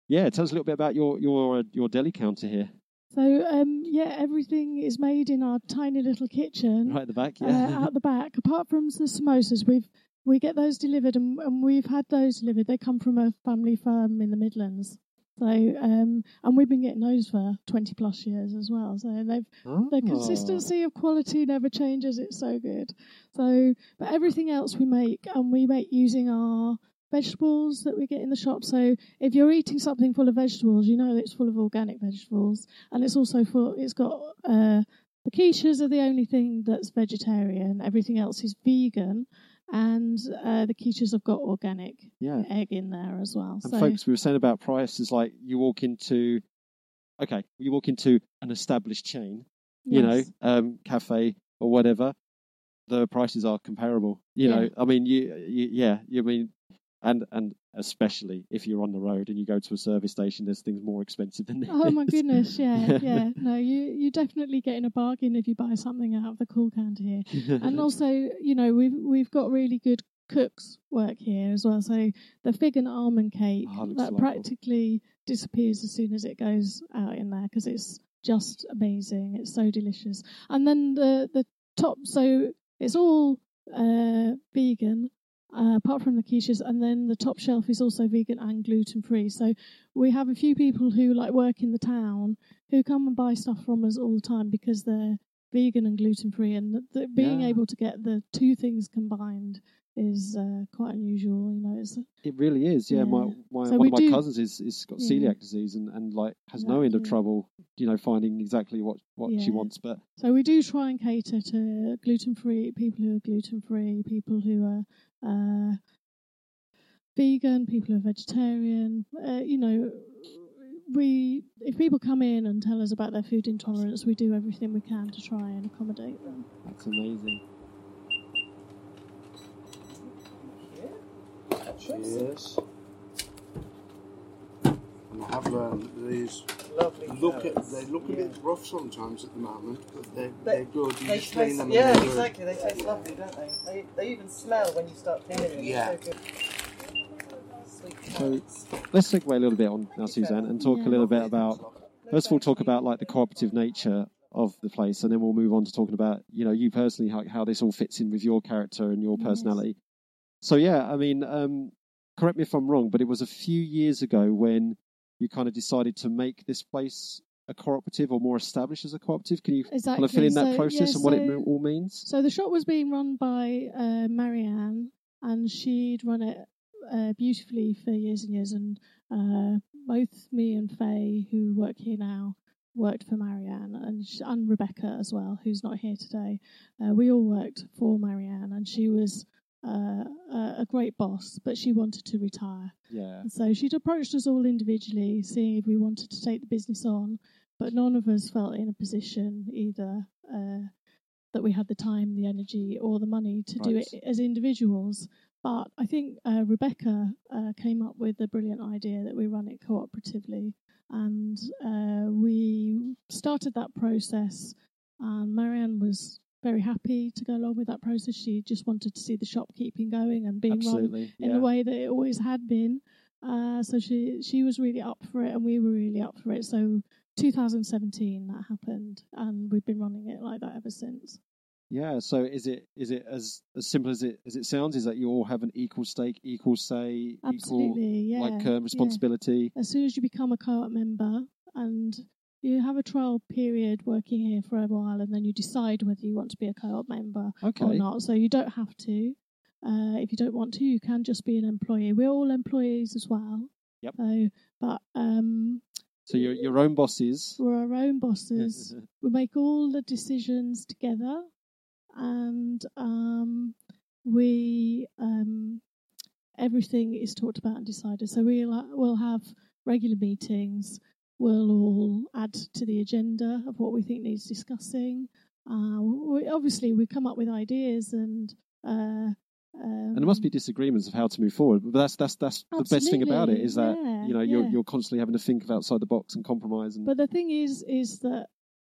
yeah, tell us a little bit about your your uh, your deli counter here, So um, yeah, everything is made in our tiny little kitchen right at the back. uh, Yeah, out the back. Apart from the samosas, we've we get those delivered, and, and we've had those delivered. They come from a family firm in the Midlands. So um, and we've been getting those for twenty plus years as well. So they've the Oh. consistency of quality never changes. It's so good. So, but everything else we make, and we make using our vegetables that we get in the shop. So, if you're eating something full of vegetables, you know it's full of organic vegetables, and it's also full. It's got uh, the quiches are the only thing that's vegetarian. Everything else is vegan, and uh, the quiches have got organic Yeah. egg in there as well. And so, folks, we were saying about prices, like you walk into, okay, you walk into an established chain, you know, um, cafe or whatever, the prices are comparable. You know, I mean, you, you, yeah, you mean, and and especially if you're on the road and you go to a service station, there's things more expensive than this. Oh my goodness, yeah, Yeah. yeah. No, you you definitely getting a bargain if you buy something out of the cool counter here. And also, you know, we've we've got really good cooks work here as well. So the fig and almond cake Oh, that practically disappears as soon as it goes out in there because it's just amazing. It's so delicious. And then the the top, so it's all uh, vegan. Uh, apart from the quiches, and then the top shelf is also vegan and gluten free. So we have a few people who like work in the town who come and buy stuff from us all the time because they're vegan and gluten free, and the, the, being Yeah. able to get the two things combined is uh, quite unusual. You know, it's It really is. Yeah, my Yeah. my So one of my do- cousins is is got Yeah. celiac disease and, and like has no end of trouble, you know, finding exactly what what she wants. But So we do try and cater to gluten free people who are gluten free, people who are uh, vegan, people who are vegetarian. Uh, you know, we if people come in and tell us about their food intolerance, we do everything we can to try and accommodate them. that's amazing. Cheers. And I have learned these Lovely. look at they look a Yeah. bit rough sometimes at the moment, but they're, They- they're good. You They just taste, them yeah, they're good. exactly. They taste lovely, don't they? They, they even smell when you start peeling them. Yeah. It's so good. Sweet So let's segue a little bit on now, Suzanne, and talk a little bit about first of all talk about like the cooperative nature of the place, and then we'll move on to talking about you know you personally how, how this all fits in with your character and your Yes. personality. So yeah, I mean, um, correct me if I'm wrong, but it was a few years ago when you kind of decided to make this place a cooperative or more established as a cooperative. Can you kind of fill in that process yeah, and what it so- all means? So the shop was being run by uh, Marianne, and she'd run it uh, beautifully for years and years. And uh, both me and Faye, who work here now, worked for Marianne, and sh- and Rebecca as well, who's not here today. Uh, we all worked for Marianne, and she was uh, a a great boss, but she wanted to retire. Yeah, And so she'd approached us all individually, seeing if we wanted to take the business on, but none of us felt in a position either uh, that we had the time, the energy, or the money to do it as individuals. But I think uh, Rebecca uh, came up with the brilliant idea that we run it cooperatively, and uh, we started that process. And Marianne was very happy to go along with that process. She just wanted to see the shop keeping going and being run in yeah. the way that it always had been. Uh, so she she was really up for it, and we were really up for it. So 2017 that happened, and we've been running it like that ever since. Yeah. So is it is it as as simple as it as it sounds? Is that you all have an equal stake, equal say, equal Absolutely, yeah. like yeah. uh, responsibility? As soon as you become a co-op member and you have a trial period working here for a while, and then you decide whether you want to be a co-op member or not. So you don't have to. Uh, if you don't want to, you can just be an employee. We're all employees as well. Yep. So, but um, So you're your own bosses. we're our own bosses. we make all the decisions together and um, we um, everything is talked about and decided so we'll, we'll have regular meetings we'll all add to the agenda of what we think needs discussing uh, we, obviously we come up with ideas and uh, um, and there must be disagreements of how to move forward. But that's that's that's the best thing about it is that yeah, you know you're yeah. you're constantly having to think of outside the box and compromise. And But the thing is, is that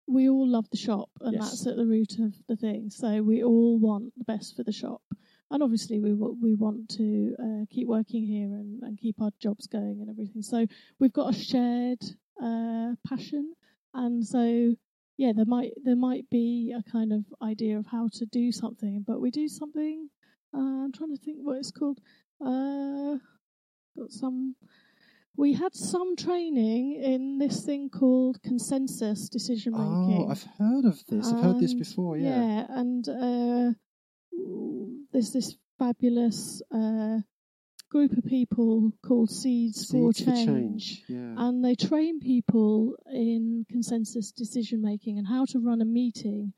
we all love the shop, and Yes. that's at the root of the thing. So we all want the best for the shop, and obviously we we want to uh, keep working here and, and keep our jobs going and everything. So we've got a shared uh, passion, and so yeah, there might there might be a kind of idea of how to do something, but we do something. Uh, I'm trying to think what it's called. Uh, got some we had some training in this thing called consensus decision making. oh, I've heard of this. I've heard this before. Yeah. and uh, there's this fabulous uh, group of people called Seeds, for, Seeds Change. Yeah. And they train people in consensus decision making and how to run a meeting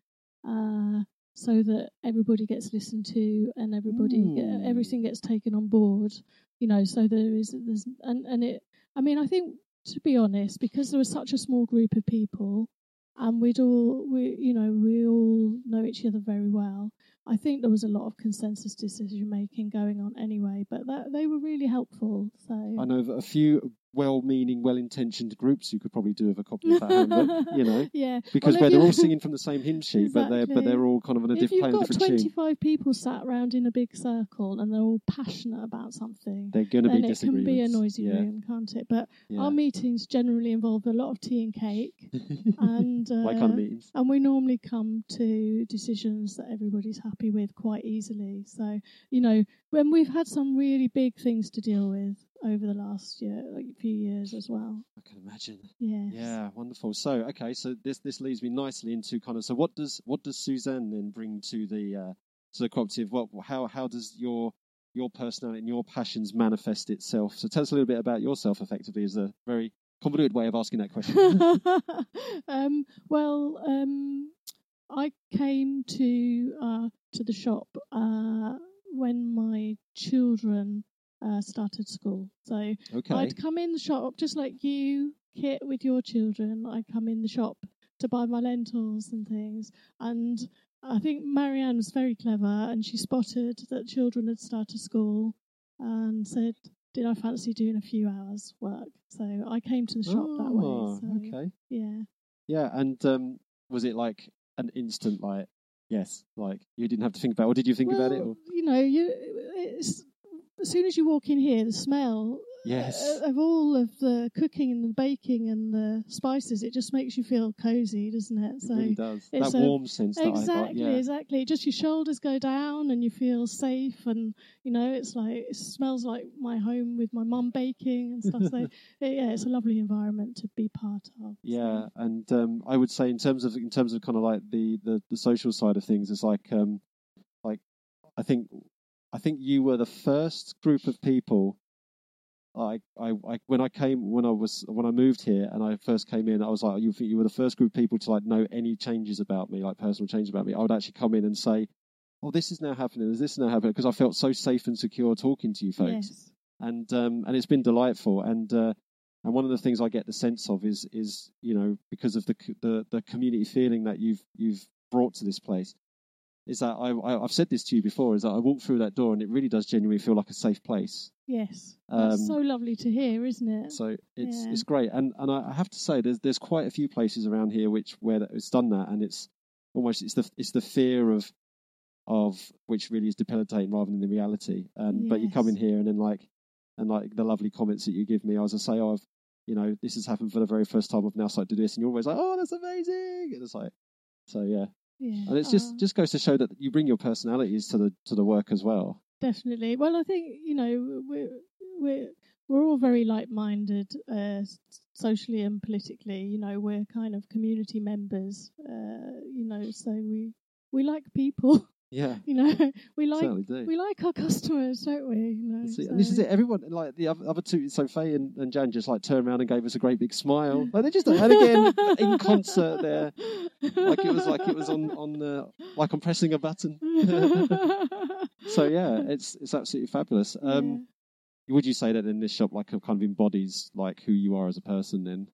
uh, so that everybody gets listened to and everybody Mm. everything gets taken on board. You know, so there is there's and and it. I mean, I think to be honest, because there was such a small group of people, and we'd all we you know we all know each other very well. I think there was a lot of consensus decision making going on anyway, but that, they were really helpful. So I know that a few well-meaning, well-intentioned groups who could probably do with a copy of that handbook. You know, yeah, because Well, where they're all singing from the same hymn sheet, but they're but they're all kind of on a if diff- you've got tune. 25 people sat around in a big circle and they're all passionate about something, They're going to be it can be a noisy yeah. room, can't it? But Yeah. our meetings generally involve a lot of tea and cake, and uh, kind of meetings. and we normally come to decisions that everybody's happy with quite easily. So, you know, when we've had some really big things to deal with over the last year, like few years as well. I can imagine. Yes. Yeah, wonderful. So, okay, so this this leads me nicely into kind of so what does what does Suzanne then bring to the uh, to the cooperative, what how how does your your personality and your passions manifest itself? So tell us a little bit about yourself. Effectively, is a very convoluted way of asking that question. um, well, um, I came to uh, to the shop uh, when my children uh, started school. So okay. I'd come in the shop just like you, Kit, with your children. I'd come in the shop to buy my lentils and things. And I think Marianne was very clever and she spotted that children had started school and said, Did I fancy doing a few hours work? So I came to the shop that way. Oh, So, okay. Yeah. Yeah, and um, was it like an instant like yes, like you didn't have to think about, it, or did you think about it? Or? You know, you it's, as soon as you walk in here, the smell Yes. uh, of all of the cooking and the baking and the spices, it just makes you feel cozy, doesn't it? It really does. That it's a- warm sense I got. Exactly, Yeah. exactly. Just your shoulders go down and you feel safe, and you know it's like it smells like my home with my mum baking and stuff. so yeah, it's a lovely environment to be part of. Yeah, and um, I would say in terms of in terms of kind of like the, the, the social side of things, it's like um, like I think I think you were the first group of people. I, I, I when I came when I was when I moved here and I first came in, I was like, you think you were the first group of people to like know any changes about me, like personal changes about me. I would actually come in and say, "Oh, this is now happening. Is This is now happening," because I felt so safe and secure talking to you folks Yes. and um, and it's been delightful. And uh, and one of the things I get the sense of is is you know because of the the the community feeling that you've you've brought to this place is that I, I I've said this to you before is that I walk through that door and it really does genuinely feel like a safe place. Yes. Um, so lovely to hear, isn't it? So it's Yeah. it's great, and and I have to say there's there's quite a few places around here which where that- it's done that, and it's almost it's the it's the fear of of which really is debilitating rather than the reality. And but you come in here and then like and like the lovely comments that you give me, as I say, oh, I've you know this has happened for the very first time. I've now started to do this, and you're always like, oh, that's amazing. And it's like so yeah, yeah. and it's just Oh, just goes to show that you bring your personalities to the to the work as well. definitely. Well, I think you know we're we're we're all very like-minded, uh, s- socially and politically. You know, we're kind of community members. Uh, you know, so we we like people. Yeah, You know, we like we like our customers, don't we? You know, See, and this is it. Everyone, like the other, other two, so Faye and, and Jan just like turned around and gave us a great big smile. Like they just, and again, in concert there, like it was like it was on on uh, like I'm pressing a button. so yeah, it's it's absolutely fabulous. Um, Would you say that in this shop, like, kind of embodies like who you are as a person? Then,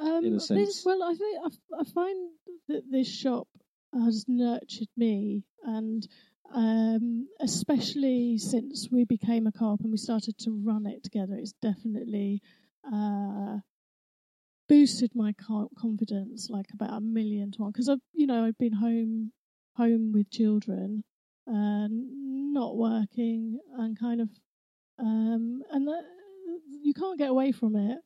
Um, in a this- sense. well, I think I, I find that this shop has nurtured me, and um, especially since we became a co-op and we started to run it together, it's definitely uh, boosted my confidence like about a million to one. Because I've, you know, I've been home home with children, uh, not working, and kind of, um, and that, you can't get away from it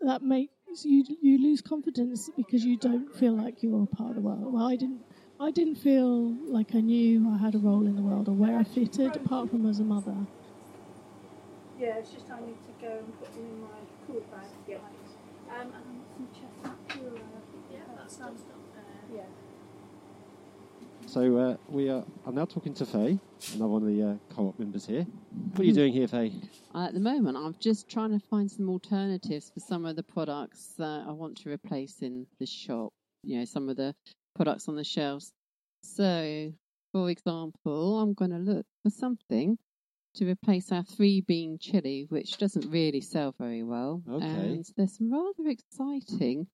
that makes you you lose confidence because you don't feel like you're a part of the world. Well, I didn't. I didn't feel like I knew I had a role in the world or where I fitted, apart from as a mother. Yeah, it's just I need to go and put them in my cool bag. Yeah. Um, and I want some chestnut puree. Yeah, that's done. Yeah. So uh, we are. I'm now talking to Faye, another one of the uh, co-op members here. What are you doing here, Faye? Uh, at the moment, I'm just trying to find some alternatives for some of the products that I want to replace in the shop. You know, some of the products on the shelves. So, for example, I'm going to look for something to replace our three bean chili, which doesn't really sell very well. Okay. And there's some rather exciting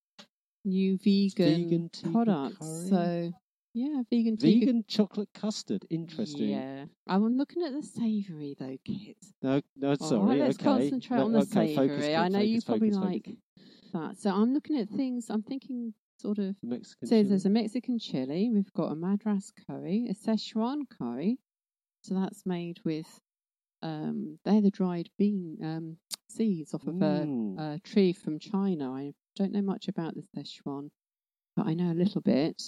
new vegan, Vegan products. So, yeah, vegan tikka Vegan chocolate custard. Interesting. Yeah. I'm looking at the savoury though, kids. No, no, sorry. right, let's okay. concentrate No, on the okay, savoury. I know you probably focus, like focus. that. So I'm looking at things. I'm thinking sort of. Mexican. So chili. there's a Mexican chili. We've got a Madras curry, a Szechuan curry. So that's made with. Um, they're the dried bean um, seeds off of a, a tree from China. I don't know much about the Szechuan, but I know a little bit.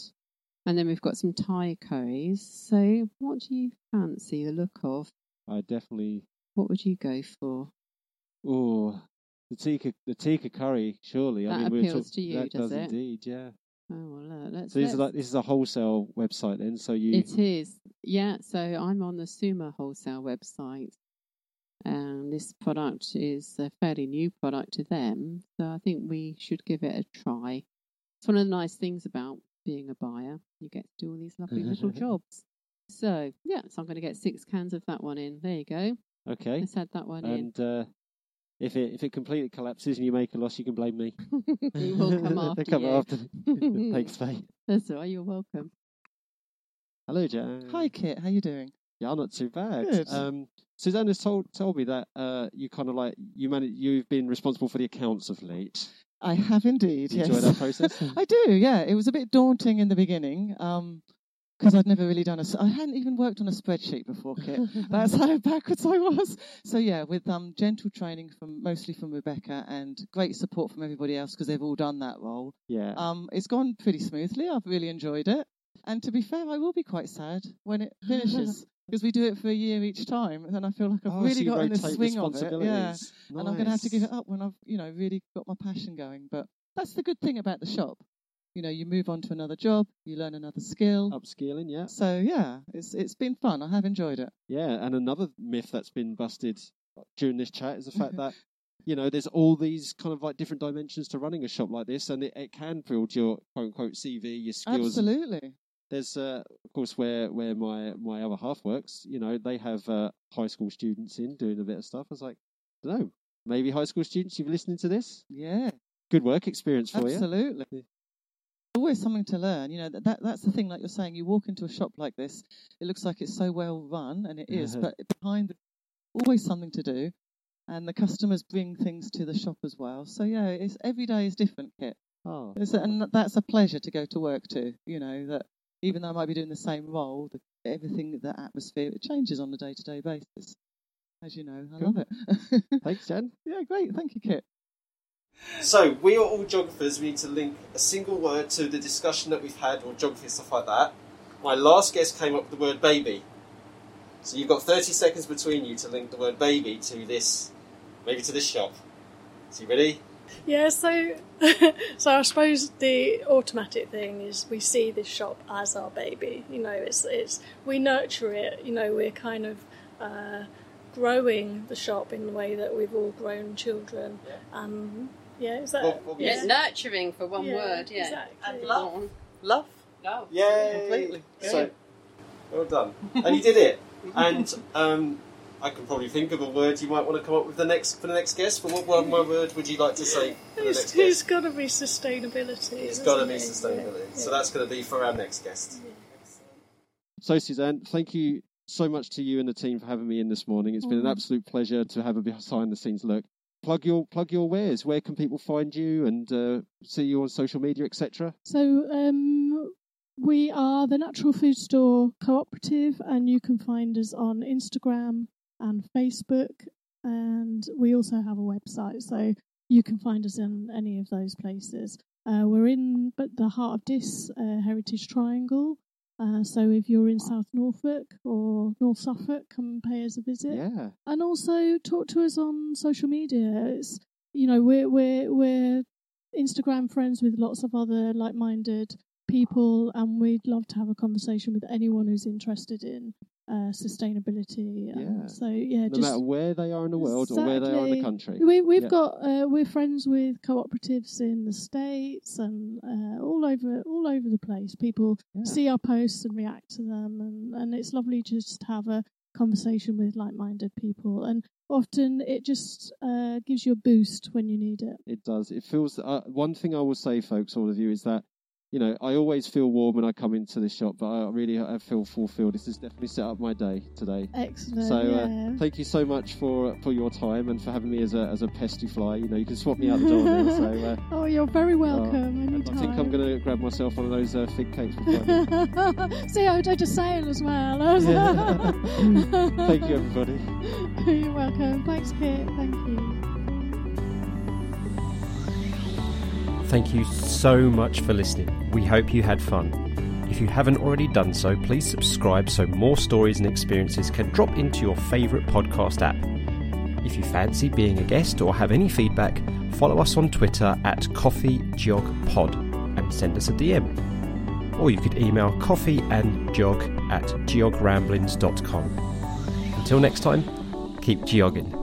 And then we've got some Thai curries. So what do you fancy the look of? I definitely. What would you go for? Oh, the tikka, the tikka curry. Surely, I That mean, we were appeals talk- to you, that does does it? indeed. Yeah. Oh, well, uh, let's. So this is let's- like this is a wholesale website then. So you It is, yeah. So I'm on the Suma wholesale website, and this product is a fairly new product to them. So I think we should give it a try. It's one of the nice things about being a buyer. You get to do all these lovely little jobs. So yeah, so I'm going to get six cans of that one in. There you go. okay? Let's add that one in. And uh, if it if it completely collapses and you make a loss, you can blame me. in. we will come after they come you. after. Thanks, Faye. That's all right. You're welcome. Hello, Jan. Hi, Kit. How you doing? Yeah, not too bad. Good. Um, Suzanne has told told me that uh, you kind of like you manage, you've been responsible for the accounts of late. I have indeed. You yes. enjoy that process? I do. Yeah, it was a bit daunting in the beginning because I'd never really done a. I hadn't even worked on a spreadsheet before, Kit. That's how backwards I was. So yeah, with um, gentle training from mostly from Rebecca and great support from everybody else because they've all done that role. yeah. Um, it's gone pretty smoothly. I've really enjoyed it. And to be fair, I will be quite sad when it finishes because we do it for a year each time, and then I feel like I've Oh, really you got in the swing of it. Yeah, responsibilities. and I'm going to have to give it up when I've you know really got my passion going. But that's the good thing about the shop. You know, you move on to another job, you learn another skill. Upskilling, yeah. So yeah, it's it's been fun. I have enjoyed it. Yeah, and another myth that's been busted during this chat is the fact that you know there's all these kind of like different dimensions to running a shop like this, and it, it can build your quote unquote CV, your skills. Absolutely. There's uh, of course where where my my other half works. You know, they have uh, high school students in doing a bit of stuff. I was like, don't know, maybe high school students, you've listening to this, Yeah. good work experience for you. Absolutely. Always something to learn. You know, that, that that's the thing, like you're saying, you walk into a shop like this, it looks like it's so well run, and it is, but behind the, always something to do. And the customers bring things to the shop as well. So yeah, it's every day is different, Kit. Oh, a, and that's a pleasure to go to work to. You know, that even though I might be doing the same role, the, everything, the atmosphere, it changes on a day to day basis. As you know, I love it. thanks, Jen. yeah, great. Thank you, Kit. So, we are all geographers. We need to link a single word to the discussion that we've had, or geography and stuff like that. My last guest came up with the word baby. So, you've got 30 seconds between you to link the word baby to this, maybe to this shop. So, you ready? Yeah, so so I suppose the automatic thing is we see this shop as our baby. You know, it's it's we nurture it. You know, we're kind of uh, growing the shop in the way that we've all grown children. Yeah. Um, yeah, is that What- what was yeah. nurturing for one Yeah, word, yeah. exactly. And Go love. on. Love. Oh. Yay! Completely. So, well done. and you did it. And um, I can probably think of a word you might want to come up with the next for the next guest. But what one more word would you like to say for the It's, next it's guest? got to be sustainability. It's hasn't got to be sustainability. Yeah, So that's going to be for our next guest. So, Suzanne, thank you so much to you and the team for having me in this morning. It's been an Mhm. absolute pleasure to have a behind the scenes look. Plug your plug your wares. Where can people find you and uh, see you on social media, etc.? So um, we are the Natural Food Store Cooperative, and you can find us on Instagram and Facebook, and we also have a website, so you can find us in any of those places. Uh, we're in but the heart of this uh, Heritage Triangle. Uh, so if you're in South Norfolk or North Suffolk, come and pay us a visit Yeah, and also talk to us on social media. It's you know we're we're we're Instagram friends with lots of other like-minded people, and we'd love to have a conversation with anyone who's interested in uh, sustainability. Yeah. Um, so yeah, no just matter where they are in the world or where they are in the country. we we've Yeah. got uh, we're friends with cooperatives in the states and uh, all over all over the place. People Yeah. see our posts and react to them, and and it's lovely just to have a conversation with like-minded people. And often it just uh, gives you a boost when you need it. It does. It feels. Uh, one thing I will say, folks, all of you, is that you know I always feel warm when I come into this shop, but I really I feel fulfilled. This has definitely set up my day today. Excellent. So yeah. uh, thank you so much for for your time and for having me as a as a pesty fly. You know, you can swap me out the door now. So uh, oh, you're very welcome. I anytime. think I'm going to grab myself one of those uh, fig cakes. Before I See, I did a sale as well. Yeah. Thank you, everybody. You're welcome. Thanks, Kit. Thank you. Thank you so much for listening. We hope you had fun. If you haven't already done so, please subscribe so more stories and experiences can drop into your favourite podcast app. If you fancy being a guest or have any feedback, follow us on Twitter at CoffeeGeogPod and send us a DM. Or you could email coffeeandgeog at geogramblings.com. Until next time, keep geogging.